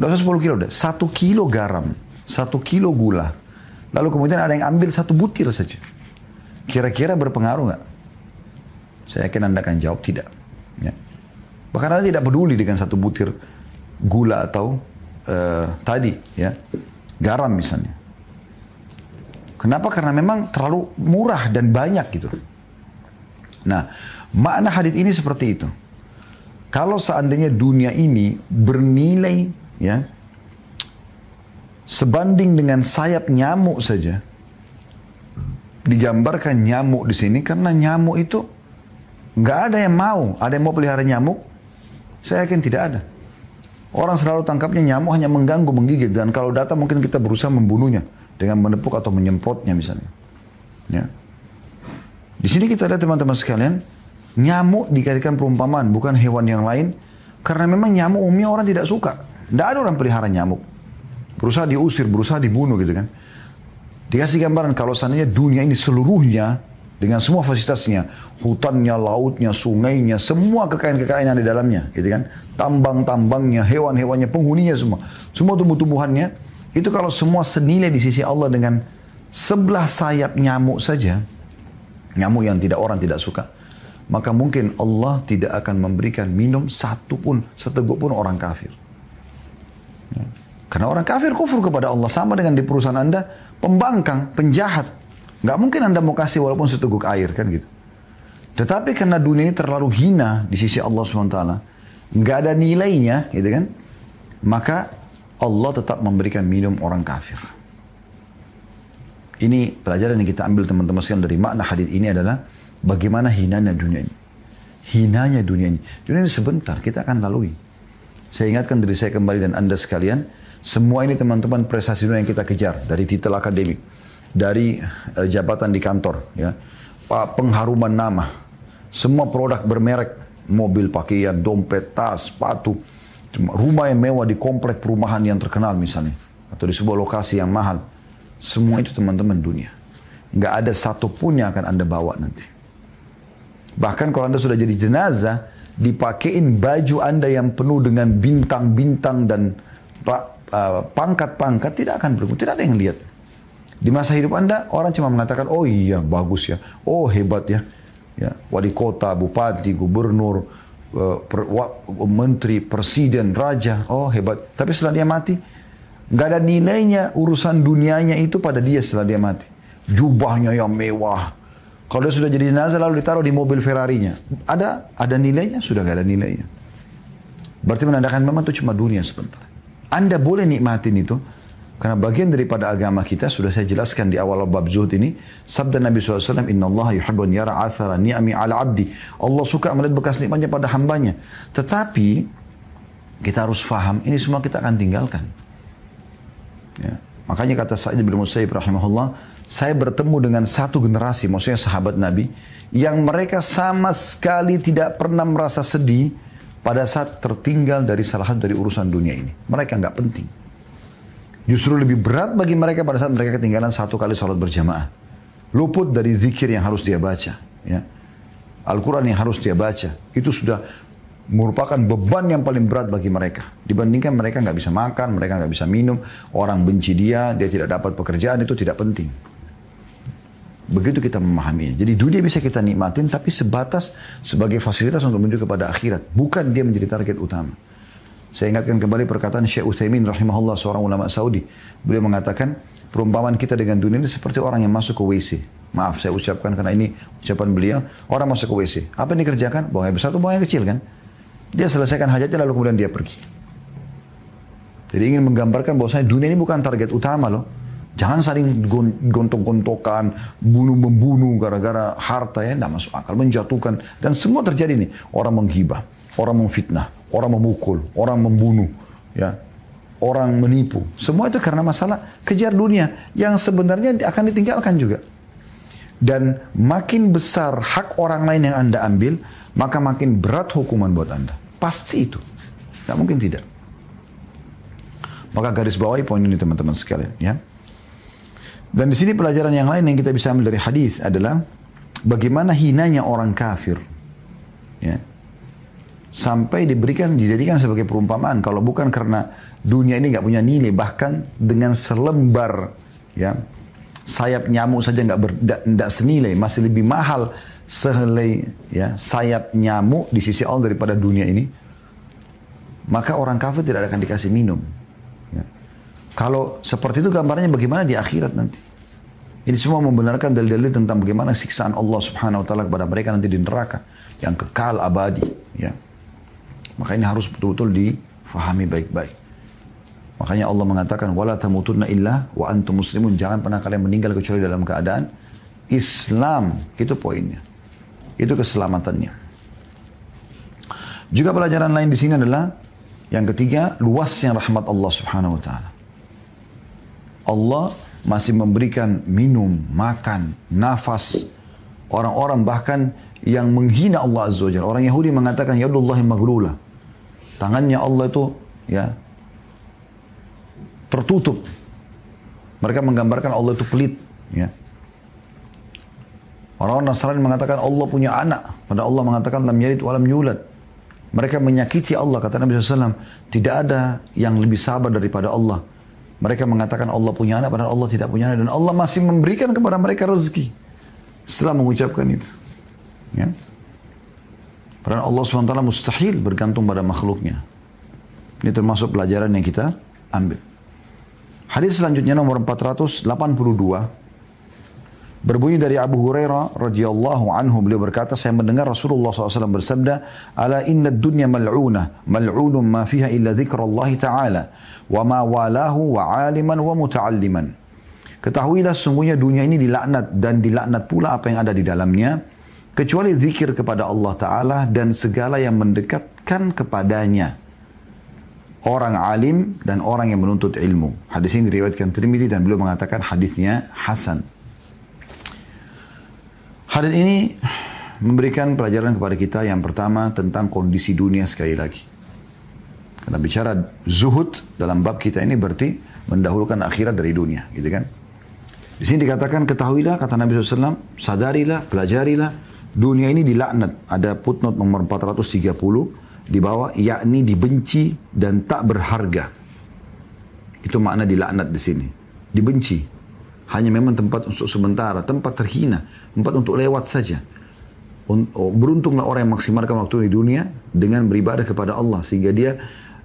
nggak usah 10 kilo deh, satu kilo garam, satu kilo gula, Lalu kemudian ada yang ambil satu butir saja. Kira-kira berpengaruh nggak? Saya yakin Anda akan jawab tidak. Ya. Bahkan Anda tidak peduli dengan satu butir gula atau uh, tadi, ya garam misalnya. Kenapa? Karena memang terlalu murah dan banyak gitu. Nah, makna hadis ini seperti itu. Kalau seandainya dunia ini bernilai ya sebanding dengan sayap nyamuk saja. Digambarkan nyamuk di sini karena nyamuk itu nggak ada yang mau. Ada yang mau pelihara nyamuk? Saya yakin tidak ada. Orang selalu tangkapnya nyamuk hanya mengganggu, menggigit dan kalau datang mungkin kita berusaha membunuhnya dengan menepuk atau menyemprotnya misalnya. Ya. Di sini kita lihat teman-teman sekalian, nyamuk dikarikan perumpamaan bukan hewan yang lain karena memang nyamuk umumnya orang tidak suka. Tidak ada orang pelihara nyamuk. Berusaha diusir, berusaha dibunuh gitu kan. Dikasih gambaran kalau seandainya dunia ini seluruhnya dengan semua fasilitasnya, hutannya, lautnya, sungainya, semua kekayaan-kekayaan yang di dalamnya, gitu kan. Tambang-tambangnya, hewan-hewannya, penghuninya semua. Semua tumbuh-tumbuhannya, itu kalau semua senilai di sisi Allah dengan sebelah sayap nyamuk saja, nyamuk yang tidak orang tidak suka, maka mungkin Allah tidak akan memberikan minum satu pun, seteguk pun orang kafir. Karena orang kafir kufur kepada Allah sama dengan di perusahaan Anda pembangkang, penjahat. Nggak mungkin Anda mau kasih walaupun seteguk air kan gitu. Tetapi karena dunia ini terlalu hina di sisi Allah SWT, nggak ada nilainya, gitu kan? Maka Allah tetap memberikan minum orang kafir. Ini pelajaran yang kita ambil teman-teman sekalian dari makna hadis ini adalah bagaimana hinanya dunia ini. Hinanya dunia ini. Dunia ini sebentar, kita akan lalui. Saya ingatkan diri saya kembali dan Anda sekalian, semua ini teman-teman prestasi dunia yang kita kejar dari titel akademik, dari uh, jabatan di kantor, ya, pengharuman nama, semua produk bermerek, mobil, pakaian, dompet, tas, sepatu. Rumah yang mewah di komplek perumahan yang terkenal misalnya. Atau di sebuah lokasi yang mahal. Semua itu teman-teman dunia. Nggak ada satupun yang akan Anda bawa nanti. Bahkan kalau Anda sudah jadi jenazah, dipakein baju Anda yang penuh dengan bintang-bintang dan uh, pangkat-pangkat, tidak akan berguna. Tidak ada yang lihat. Di masa hidup Anda, orang cuma mengatakan, oh iya, bagus ya. Oh hebat ya. ya wali kota, bupati, gubernur, uh, menteri, presiden, raja. Oh hebat. Tapi setelah dia mati, nggak ada nilainya urusan dunianya itu pada dia setelah dia mati. Jubahnya yang mewah. Kalau dia sudah jadi jenazah lalu ditaruh di mobil Ferrarinya. Ada ada nilainya? Sudah nggak ada nilainya. Berarti menandakan memang itu cuma dunia sebentar. Anda boleh nikmatin itu karena bagian daripada agama kita sudah saya jelaskan di awal bab zuhud ini. Sabda Nabi SAW, Inna Allah yuhibbun yara athara ni'ami ala abdi. Allah suka melihat bekas nikmatnya pada hambanya. Tetapi kita harus faham ini semua kita akan tinggalkan. Ya. Makanya kata Sa'id bin Musayyib rahimahullah, saya bertemu dengan satu generasi, maksudnya sahabat Nabi, yang mereka sama sekali tidak pernah merasa sedih pada saat tertinggal dari salah satu dari urusan dunia ini. Mereka nggak penting. Justru lebih berat bagi mereka pada saat mereka ketinggalan satu kali sholat berjamaah. Luput dari zikir yang harus dia baca. Ya. Al-Quran yang harus dia baca. Itu sudah merupakan beban yang paling berat bagi mereka. Dibandingkan mereka nggak bisa makan, mereka nggak bisa minum, orang benci dia, dia tidak dapat pekerjaan, itu tidak penting. Begitu kita memahaminya. Jadi dunia bisa kita nikmatin, tapi sebatas sebagai fasilitas untuk menuju kepada akhirat. Bukan dia menjadi target utama. Saya ingatkan kembali perkataan Syekh Uthaymin rahimahullah seorang ulama Saudi. Beliau mengatakan perumpamaan kita dengan dunia ini seperti orang yang masuk ke WC. Maaf saya ucapkan karena ini ucapan beliau. Orang masuk ke WC. Apa yang dikerjakan? Buang air besar atau buang air kecil kan? Dia selesaikan hajatnya lalu kemudian dia pergi. Jadi ingin menggambarkan bahwasanya dunia ini bukan target utama loh. Jangan saling gontok-gontokan, bunuh-membunuh gara-gara harta ya, tidak masuk akal, menjatuhkan. Dan semua terjadi nih. Orang menghibah, orang memfitnah, orang memukul, orang membunuh, ya, orang menipu. Semua itu karena masalah kejar dunia yang sebenarnya akan ditinggalkan juga. Dan makin besar hak orang lain yang Anda ambil, maka makin berat hukuman buat Anda. Pasti itu. Tidak mungkin tidak. Maka garis bawahi poin ini teman-teman sekalian. ya. Dan di sini pelajaran yang lain yang kita bisa ambil dari hadis adalah bagaimana hinanya orang kafir. Ya sampai diberikan dijadikan sebagai perumpamaan kalau bukan karena dunia ini nggak punya nilai bahkan dengan selembar ya sayap nyamuk saja nggak tidak senilai masih lebih mahal sehelai ya sayap nyamuk di sisi Allah daripada dunia ini maka orang kafir tidak akan dikasih minum. Kalau seperti itu gambarnya bagaimana di akhirat nanti ini semua membenarkan dalil-dalil tentang bagaimana siksaan Allah subhanahu wa ta'ala kepada mereka nanti di neraka yang kekal abadi ya maka ini harus betul-betul difahami baik-baik. Makanya Allah mengatakan wala tamutunna illa wa antum muslimun. Jangan pernah kalian meninggal kecuali dalam keadaan Islam. Itu poinnya. Itu keselamatannya. Juga pelajaran lain di sini adalah yang ketiga, luasnya rahmat Allah Subhanahu wa taala. Allah masih memberikan minum, makan, nafas orang-orang bahkan yang menghina Allah Azza wa Orang Yahudi mengatakan yadullahi maglula. Tangannya Allah itu ya tertutup. Mereka menggambarkan Allah itu pelit, ya. Orang-orang Nasrani mengatakan Allah punya anak, pada Allah mengatakan lam yalid walam yulad. Mereka menyakiti Allah, kata Nabi SAW, tidak ada yang lebih sabar daripada Allah. Mereka mengatakan Allah punya anak, padahal Allah tidak punya anak. Dan Allah masih memberikan kepada mereka rezeki. Setelah mengucapkan itu. Ya. Karena Allah SWT mustahil bergantung pada makhluknya. Ini termasuk pelajaran yang kita ambil. Hadis selanjutnya nomor 482 berbunyi dari Abu Hurairah radhiyallahu anhu beliau berkata saya mendengar Rasulullah SAW bersabda ala inna dunya mal'una mal'unun ma fiha illa dzikrullah ta'ala wa ma walahu wa aliman wa muta'alliman ketahuilah sungguhnya dunia ini dilaknat dan dilaknat pula apa yang ada di dalamnya kecuali zikir kepada Allah Ta'ala dan segala yang mendekatkan kepadanya. Orang alim dan orang yang menuntut ilmu. Hadis ini diriwayatkan Trimidi dan beliau mengatakan hadisnya Hasan. Hadis ini memberikan pelajaran kepada kita yang pertama tentang kondisi dunia sekali lagi. Karena bicara zuhud dalam bab kita ini berarti mendahulukan akhirat dari dunia, gitu kan? Di sini dikatakan ketahuilah kata Nabi SAW, sadarilah, pelajarilah, dunia ini dilaknat. Ada footnote nomor 430 di bawah, yakni dibenci dan tak berharga. Itu makna dilaknat di sini. Dibenci. Hanya memang tempat untuk sementara, tempat terhina, tempat untuk lewat saja. Oh, beruntunglah orang yang maksimalkan waktu di dunia dengan beribadah kepada Allah sehingga dia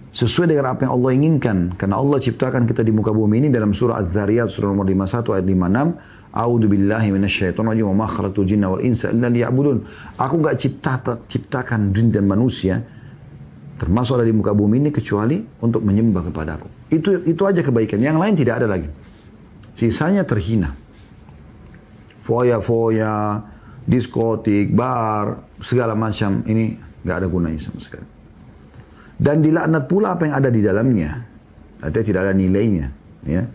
sesuai dengan apa yang Allah inginkan karena Allah ciptakan kita di muka bumi ini dalam surah Az-Zariyat surah nomor 51 ayat 56 A'udzu billahi minasyaitonir rajim wa ma khalaqtul jinna wal insa illa liya'budun Aku enggak cipta, ciptakan jin dan manusia termasuk ada di muka bumi ini kecuali untuk menyembah kepada aku. Itu itu aja kebaikan. Yang lain tidak ada lagi. Sisanya terhina. Foya-foya, diskotik, bar, segala macam ini nggak ada gunanya sama sekali. Dan dilaknat pula apa yang ada di dalamnya. Artinya tidak ada nilainya, ya,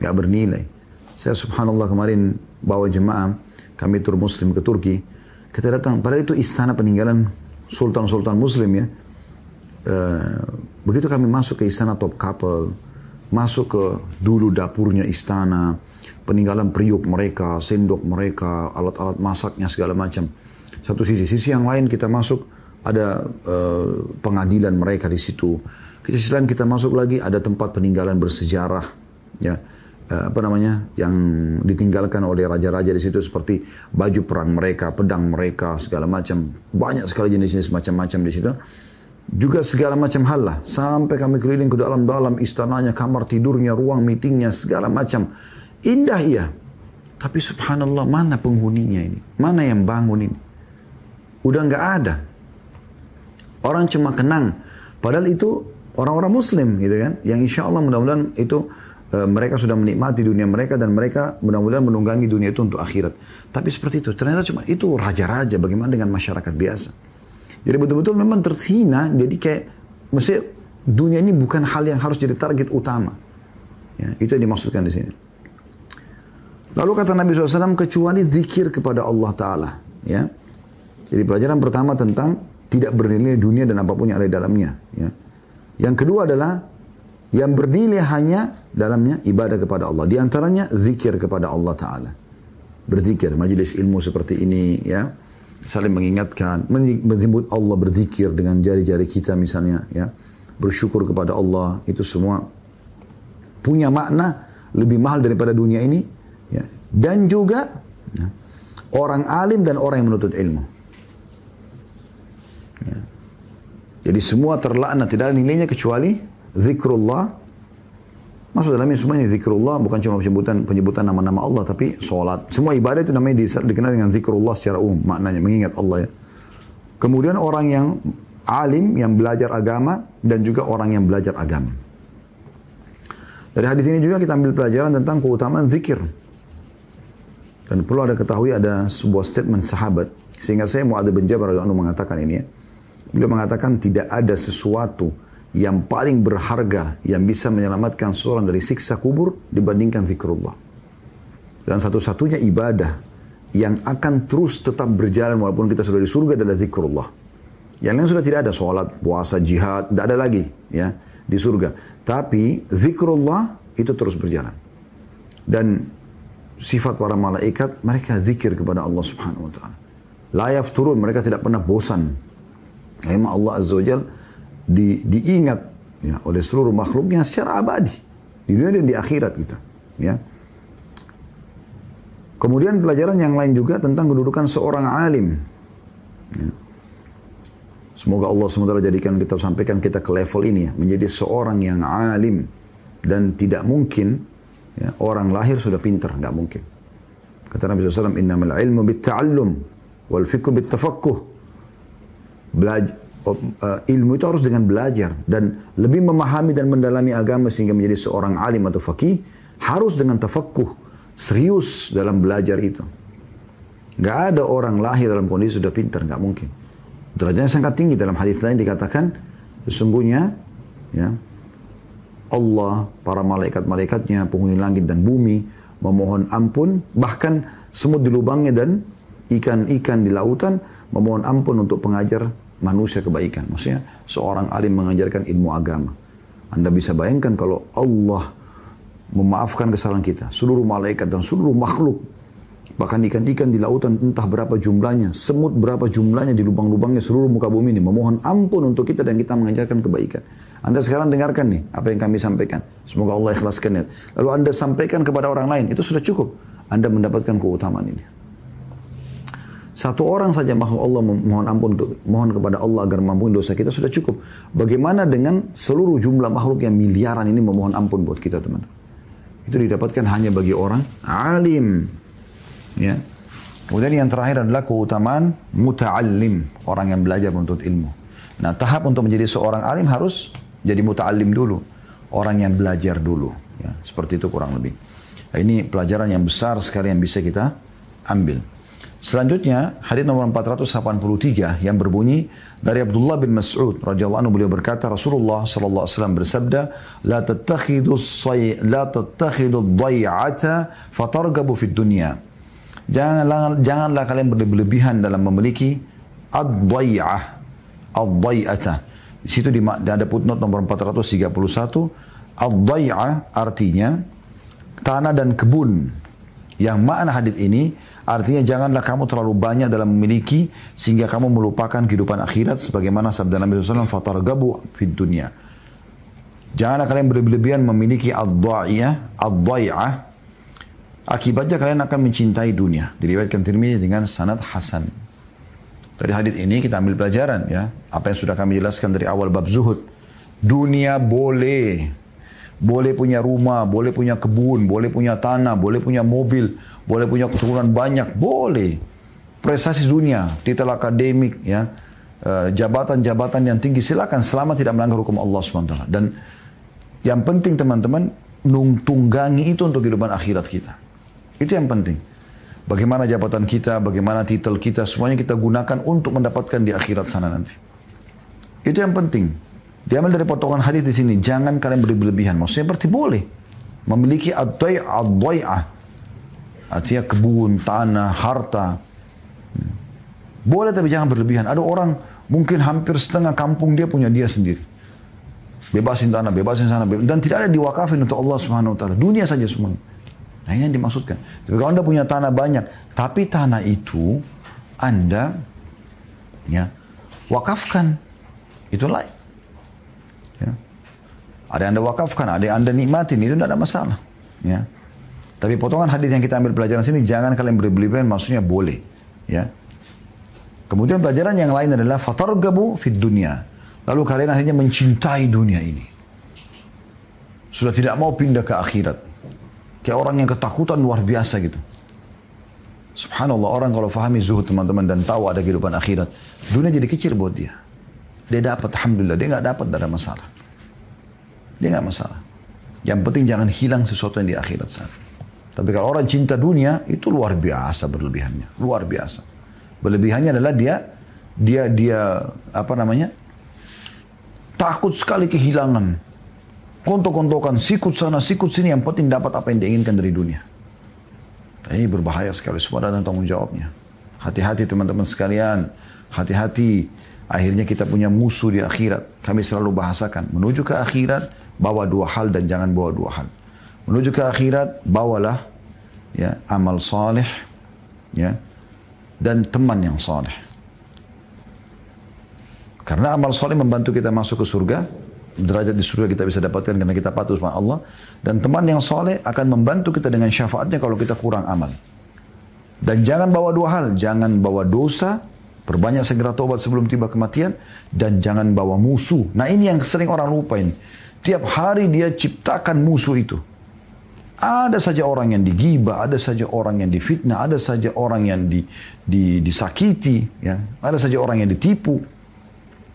nggak bernilai. Saya subhanallah kemarin bawa jemaah kami tur muslim ke Turki. Kita datang, padahal itu istana peninggalan sultan-sultan muslim ya. Uh, begitu kami masuk ke istana top couple, masuk ke dulu dapurnya istana, peninggalan periuk mereka, sendok mereka, alat-alat masaknya segala macam. Satu sisi, sisi yang lain kita masuk ada uh, pengadilan mereka di situ. Sisi lain kita masuk lagi ada tempat peninggalan bersejarah, ya uh, apa namanya yang ditinggalkan oleh raja-raja di situ seperti baju perang mereka, pedang mereka, segala macam banyak sekali jenis-jenis macam-macam di situ. Juga segala macam hal lah. Sampai kami keliling ke dalam-dalam istananya, kamar tidurnya, ruang meetingnya, segala macam. Indah iya. Tapi subhanallah mana penghuninya ini? Mana yang bangun ini? Udah nggak ada. Orang cuma kenang. Padahal itu orang-orang muslim gitu kan. Yang insya Allah mudah-mudahan itu e, mereka sudah menikmati dunia mereka dan mereka mudah-mudahan menunggangi dunia itu untuk akhirat. Tapi seperti itu. Ternyata cuma itu raja-raja. Bagaimana dengan masyarakat biasa? Jadi betul-betul memang terhina. Jadi kayak maksudnya dunia ini bukan hal yang harus jadi target utama. Ya, itu yang dimaksudkan di sini. Lalu kata Nabi SAW, kecuali zikir kepada Allah Ta'ala. Ya. Jadi pelajaran pertama tentang tidak bernilai dunia dan apa pun yang ada di dalamnya. Ya. Yang kedua adalah yang bernilai hanya dalamnya ibadah kepada Allah. Di antaranya zikir kepada Allah Ta'ala. Berzikir, majelis ilmu seperti ini. ya Saling mengingatkan, menyebut Allah berzikir dengan jari-jari kita misalnya. ya Bersyukur kepada Allah. Itu semua punya makna lebih mahal daripada dunia ini Ya. Dan juga ya, orang alim dan orang yang menuntut ilmu. Ya. Jadi semua terlaknat tidak ada nilainya kecuali zikrullah. Masuk dalamnya semuanya zikrullah bukan cuma penyebutan penyebutan nama-nama Allah tapi sholat. Semua ibadah itu namanya dikenal dengan zikrullah secara umum maknanya mengingat Allah ya. Kemudian orang yang alim yang belajar agama dan juga orang yang belajar agama. Dari hadis ini juga kita ambil pelajaran tentang keutamaan zikir. Dan perlu ada ketahui ada sebuah statement sahabat. Sehingga saya mau ada Jabal radhiyallahu mengatakan ini ya. Beliau mengatakan tidak ada sesuatu yang paling berharga yang bisa menyelamatkan seorang dari siksa kubur dibandingkan zikrullah. Dan satu-satunya ibadah yang akan terus tetap berjalan walaupun kita sudah di surga adalah zikrullah. Yang lain sudah tidak ada sholat, puasa, jihad, tidak ada lagi ya di surga. Tapi zikrullah itu terus berjalan. Dan sifat para malaikat, mereka zikir kepada Allah Subhanahu wa taala. Layaf turun, mereka tidak pernah bosan. Memang Allah Azza wa Jal di, diingat ya, oleh seluruh makhluknya secara abadi. Di dunia dan di akhirat kita. Ya. Kemudian pelajaran yang lain juga tentang kedudukan seorang alim. Ya. Semoga Allah SWT jadikan kita sampaikan kita ke level ini ya. Menjadi seorang yang alim. Dan tidak mungkin Ya, orang lahir sudah pintar, nggak mungkin. Kata Nabi SAW, Innamal ilmu bitta'allum, wal fikru bittafakkuh. Belajar, ilmu itu harus dengan belajar. Dan lebih memahami dan mendalami agama sehingga menjadi seorang alim atau fakih, harus dengan tafakkuh. Serius dalam belajar itu. Nggak ada orang lahir dalam kondisi sudah pintar, nggak mungkin. Derajatnya sangat tinggi dalam hadis lain dikatakan, sesungguhnya ya, Allah, para malaikat-malaikatnya, penghuni langit dan bumi, memohon ampun, bahkan semut di lubangnya dan ikan-ikan di lautan memohon ampun untuk pengajar manusia kebaikan. Maksudnya seorang alim mengajarkan ilmu agama. Anda bisa bayangkan kalau Allah memaafkan kesalahan kita. Seluruh malaikat dan seluruh makhluk. Bahkan ikan-ikan di lautan entah berapa jumlahnya. Semut berapa jumlahnya di lubang-lubangnya seluruh muka bumi ini. Memohon ampun untuk kita dan kita mengajarkan kebaikan. Anda sekarang dengarkan nih apa yang kami sampaikan. Semoga Allah ikhlaskan ya. Lalu Anda sampaikan kepada orang lain. Itu sudah cukup. Anda mendapatkan keutamaan ini. Satu orang saja makhluk Allah mohon ampun untuk mohon kepada Allah agar mampu dosa kita sudah cukup. Bagaimana dengan seluruh jumlah makhluk yang miliaran ini memohon ampun buat kita teman? Itu didapatkan hanya bagi orang alim. Ya. Kemudian yang terakhir adalah keutamaan muta'allim, orang yang belajar menuntut ilmu. Nah, tahap untuk menjadi seorang alim harus jadi muta'allim dulu, orang yang belajar dulu. Ya, seperti itu kurang lebih. Nah, ini pelajaran yang besar sekali yang bisa kita ambil. Selanjutnya hadis nomor 483 yang berbunyi dari Abdullah bin Mas'ud radhiyallahu anhu beliau berkata Rasulullah sallallahu alaihi wasallam bersabda la tattakhidu say la tattakhidu dhai'ata fatargabu fid dunya. Janganlah janganlah kalian berlebihan dalam memiliki ad-dhai'ah ad-dhai'ata di situ di, ada footnote nomor 431 ad-dhai'ah artinya tanah dan kebun. Yang makna hadis ini Artinya janganlah kamu terlalu banyak dalam memiliki sehingga kamu melupakan kehidupan akhirat sebagaimana sabda Nabi SAW fatargabu fid dunia. Janganlah kalian berlebihan memiliki ad-dha'iyah, ad-dha'iyah. Akibatnya kalian akan mencintai dunia. Diriwayatkan Tirmidzi dengan sanad hasan. Dari hadis ini kita ambil pelajaran ya. Apa yang sudah kami jelaskan dari awal bab zuhud. Dunia boleh boleh punya rumah, boleh punya kebun, boleh punya tanah, boleh punya mobil, boleh punya keturunan banyak, boleh. Prestasi dunia, titel akademik, ya, eh, jabatan-jabatan yang tinggi silakan selama tidak melanggar hukum Allah SWT. Dan yang penting teman-teman, tunggangi itu untuk kehidupan akhirat kita. Itu yang penting. Bagaimana jabatan kita, bagaimana titel kita, semuanya kita gunakan untuk mendapatkan di akhirat sana nanti. Itu yang penting. Diambil dari potongan hadis di sini, jangan kalian berlebihan. Maksudnya berarti boleh memiliki ad-dai'ah. Artinya kebun, tanah, harta. Boleh tapi jangan berlebihan. Ada orang mungkin hampir setengah kampung dia punya dia sendiri. Bebasin tanah, bebasin sana, bebasin. dan tidak ada diwakafin untuk Allah Subhanahu wa taala. Dunia saja semua. Nah, ini yang dimaksudkan. Tapi kalau Anda punya tanah banyak, tapi tanah itu Anda ya wakafkan. Itu lain. Ada yang anda wakafkan, ada yang anda nikmatin, itu tidak ada masalah. Ya. Tapi potongan hadis yang kita ambil pelajaran sini, jangan kalian berlebihan, maksudnya boleh. Ya. Kemudian pelajaran yang lain adalah fatargabu fid dunia. Lalu kalian akhirnya mencintai dunia ini. Sudah tidak mau pindah ke akhirat. Kayak orang yang ketakutan luar biasa gitu. Subhanallah orang kalau fahami zuhud teman-teman dan tahu ada kehidupan akhirat. Dunia jadi kecil buat dia. Dia dapat, Alhamdulillah. Dia nggak dapat, tidak ada masalah. Dia nggak masalah. Yang penting jangan hilang sesuatu yang di akhirat sana. Tapi kalau orang cinta dunia, itu luar biasa berlebihannya. Luar biasa. Berlebihannya adalah dia, dia, dia, apa namanya, takut sekali kehilangan. Kontok-kontokan, sikut sana, sikut sini, yang penting dapat apa yang diinginkan dari dunia. Ini berbahaya sekali, semua dan tanggung jawabnya. Hati-hati teman-teman sekalian, hati-hati Akhirnya kita punya musuh di akhirat. Kami selalu bahasakan. Menuju ke akhirat, bawa dua hal dan jangan bawa dua hal. Menuju ke akhirat, bawalah ya amal saleh ya dan teman yang saleh. Karena amal saleh membantu kita masuk ke surga, derajat di surga kita bisa dapatkan karena kita patuh sama Allah dan teman yang soleh akan membantu kita dengan syafaatnya kalau kita kurang amal. Dan jangan bawa dua hal, jangan bawa dosa Perbanyak segera tobat sebelum tiba kematian dan jangan bawa musuh. Nah ini yang sering orang lupa ini. Tiap hari dia ciptakan musuh itu. Ada saja orang yang digibah, ada saja orang yang difitnah, ada saja orang yang di, di, disakiti, ya. ada saja orang yang ditipu.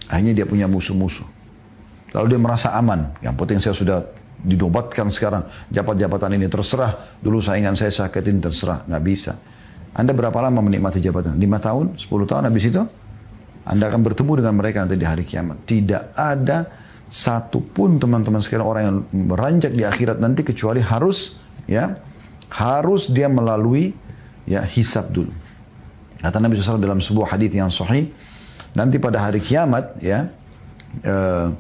Akhirnya dia punya musuh-musuh. Lalu dia merasa aman. Yang penting saya sudah dinobatkan sekarang. Jabat-jabatan ini terserah. Dulu saingan saya sakitin terserah. Nggak bisa. Anda berapa lama menikmati jabatan? Lima tahun, sepuluh tahun habis itu? Anda akan bertemu dengan mereka nanti di hari kiamat. Tidak ada satupun teman-teman sekalian orang yang beranjak di akhirat nanti kecuali harus ya harus dia melalui ya hisab dulu. Kata Nabi SAW dalam sebuah hadis yang sahih, nanti pada hari kiamat ya uh,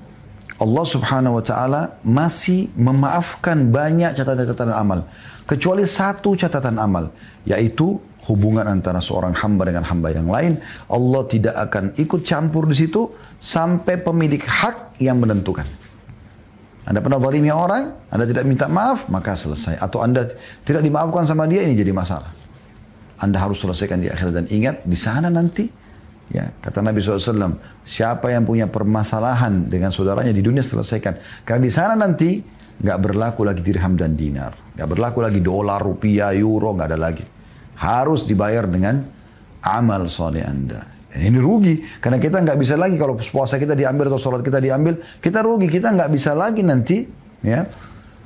Allah Subhanahu wa taala masih memaafkan banyak catatan-catatan amal kecuali satu catatan amal yaitu hubungan antara seorang hamba dengan hamba yang lain Allah tidak akan ikut campur di situ sampai pemilik hak yang menentukan. Anda pernah zalimi orang, Anda tidak minta maaf, maka selesai. Atau Anda tidak dimaafkan sama dia, ini jadi masalah. Anda harus selesaikan di akhirat dan ingat di sana nanti Ya, kata Nabi SAW, siapa yang punya permasalahan dengan saudaranya di dunia selesaikan. Karena di sana nanti nggak berlaku lagi dirham dan dinar, nggak berlaku lagi dolar, rupiah, euro, nggak ada lagi. Harus dibayar dengan amal soleh anda. Ini rugi karena kita nggak bisa lagi kalau puasa kita diambil atau sholat kita diambil, kita rugi kita nggak bisa lagi nanti ya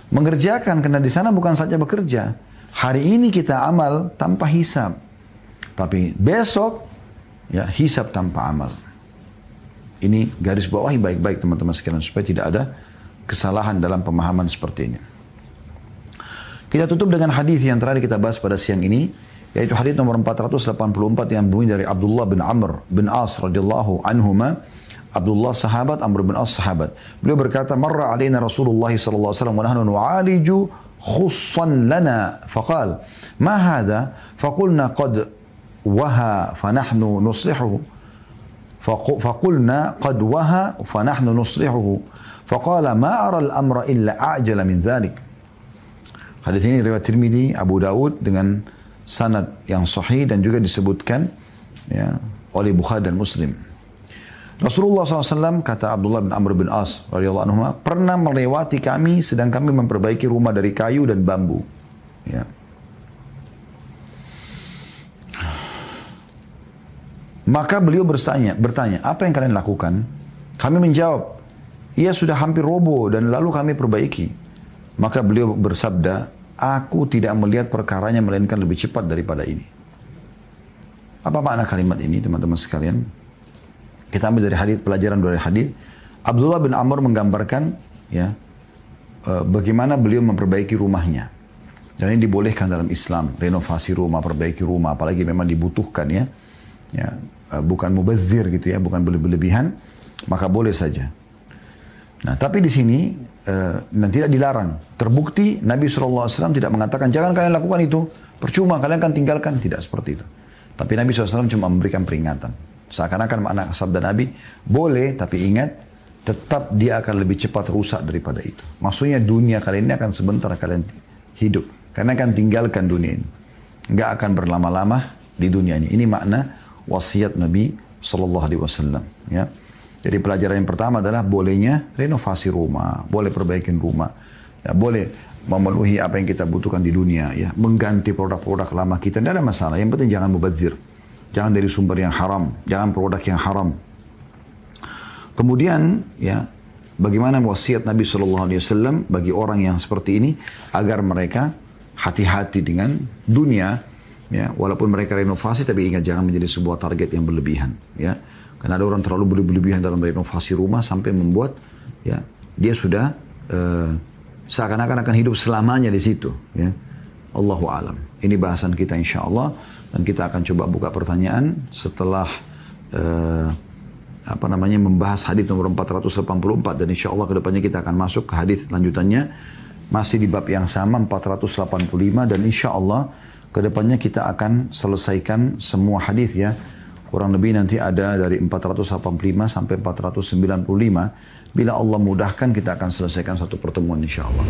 mengerjakan karena di sana bukan saja bekerja. Hari ini kita amal tanpa hisab, tapi besok ya hisab tanpa amal. Ini garis bawahi baik-baik teman-teman sekalian supaya tidak ada kesalahan dalam pemahaman seperti ini. Kita tutup dengan hadis yang terakhir kita bahas pada siang ini yaitu hadis nomor 484 yang bunyi dari Abdullah bin Amr bin As radhiyallahu anhuma Abdullah sahabat Amr bin As sahabat beliau berkata marra alaina Rasulullah sallallahu alaihi wasallam wa nahnu nu'aliju khussan lana faqal ma hadha faqulna qad وهى فنحن نصلحه فقلنا قد وهى فنحن نصلحه فقال ما أرى الأمر إلا أعجل من ذلك Hadis ini riwayat Tirmidzi, Abu Dawud dengan sanad yang sahih dan juga disebutkan ya, oleh Bukhari dan Muslim. Rasulullah SAW kata Abdullah bin Amr bin As radhiyallahu anhu pernah melewati kami sedang kami memperbaiki rumah dari kayu dan bambu. Ya. Maka beliau bertanya, bertanya, apa yang kalian lakukan? Kami menjawab, ia sudah hampir roboh dan lalu kami perbaiki. Maka beliau bersabda, aku tidak melihat perkaranya melainkan lebih cepat daripada ini. Apa makna kalimat ini teman-teman sekalian? Kita ambil dari hadis pelajaran dari hadis. Abdullah bin Amr menggambarkan ya eh, bagaimana beliau memperbaiki rumahnya. Dan ini dibolehkan dalam Islam, renovasi rumah, perbaiki rumah, apalagi memang dibutuhkan ya. Ya, uh, bukan mubazir gitu ya, bukan berlebihan, maka boleh saja. Nah, tapi di sini dan tidak dilarang. Terbukti Nabi SAW tidak mengatakan jangan kalian lakukan itu, percuma kalian akan tinggalkan, tidak seperti itu. Tapi Nabi SAW cuma memberikan peringatan. Seakan-akan makna sabda Nabi, boleh tapi ingat tetap dia akan lebih cepat rusak daripada itu. Maksudnya dunia kalian ini akan sebentar kalian hidup. Karena akan tinggalkan dunia ini. Nggak akan berlama-lama di dunia ini. Ini makna wasiat Nabi Wasallam. Ya. Jadi pelajaran yang pertama adalah bolehnya renovasi rumah, boleh perbaikin rumah, ya, boleh memenuhi apa yang kita butuhkan di dunia, ya, mengganti produk-produk lama kita, tidak ada masalah. Yang penting jangan mubazir, jangan dari sumber yang haram, jangan produk yang haram. Kemudian, ya, bagaimana wasiat Nabi Shallallahu Alaihi Wasallam bagi orang yang seperti ini agar mereka hati-hati dengan dunia, Ya, walaupun mereka renovasi tapi ingat jangan menjadi sebuah target yang berlebihan, ya. Karena ada orang terlalu berlebihan dalam renovasi rumah sampai membuat ya dia sudah uh, seakan-akan akan hidup selamanya di situ, ya. Allahu alam. Ini bahasan kita insya Allah dan kita akan coba buka pertanyaan setelah uh, apa namanya membahas hadis nomor 484 dan insya Allah ke depannya kita akan masuk ke hadis lanjutannya masih di bab yang sama 485 dan insya Allah Ke depannya kita akan selesaikan semua hadis ya. Kurang lebih nanti ada dari 485 sampai 495. Bila Allah mudahkan kita akan selesaikan satu pertemuan insya Allah.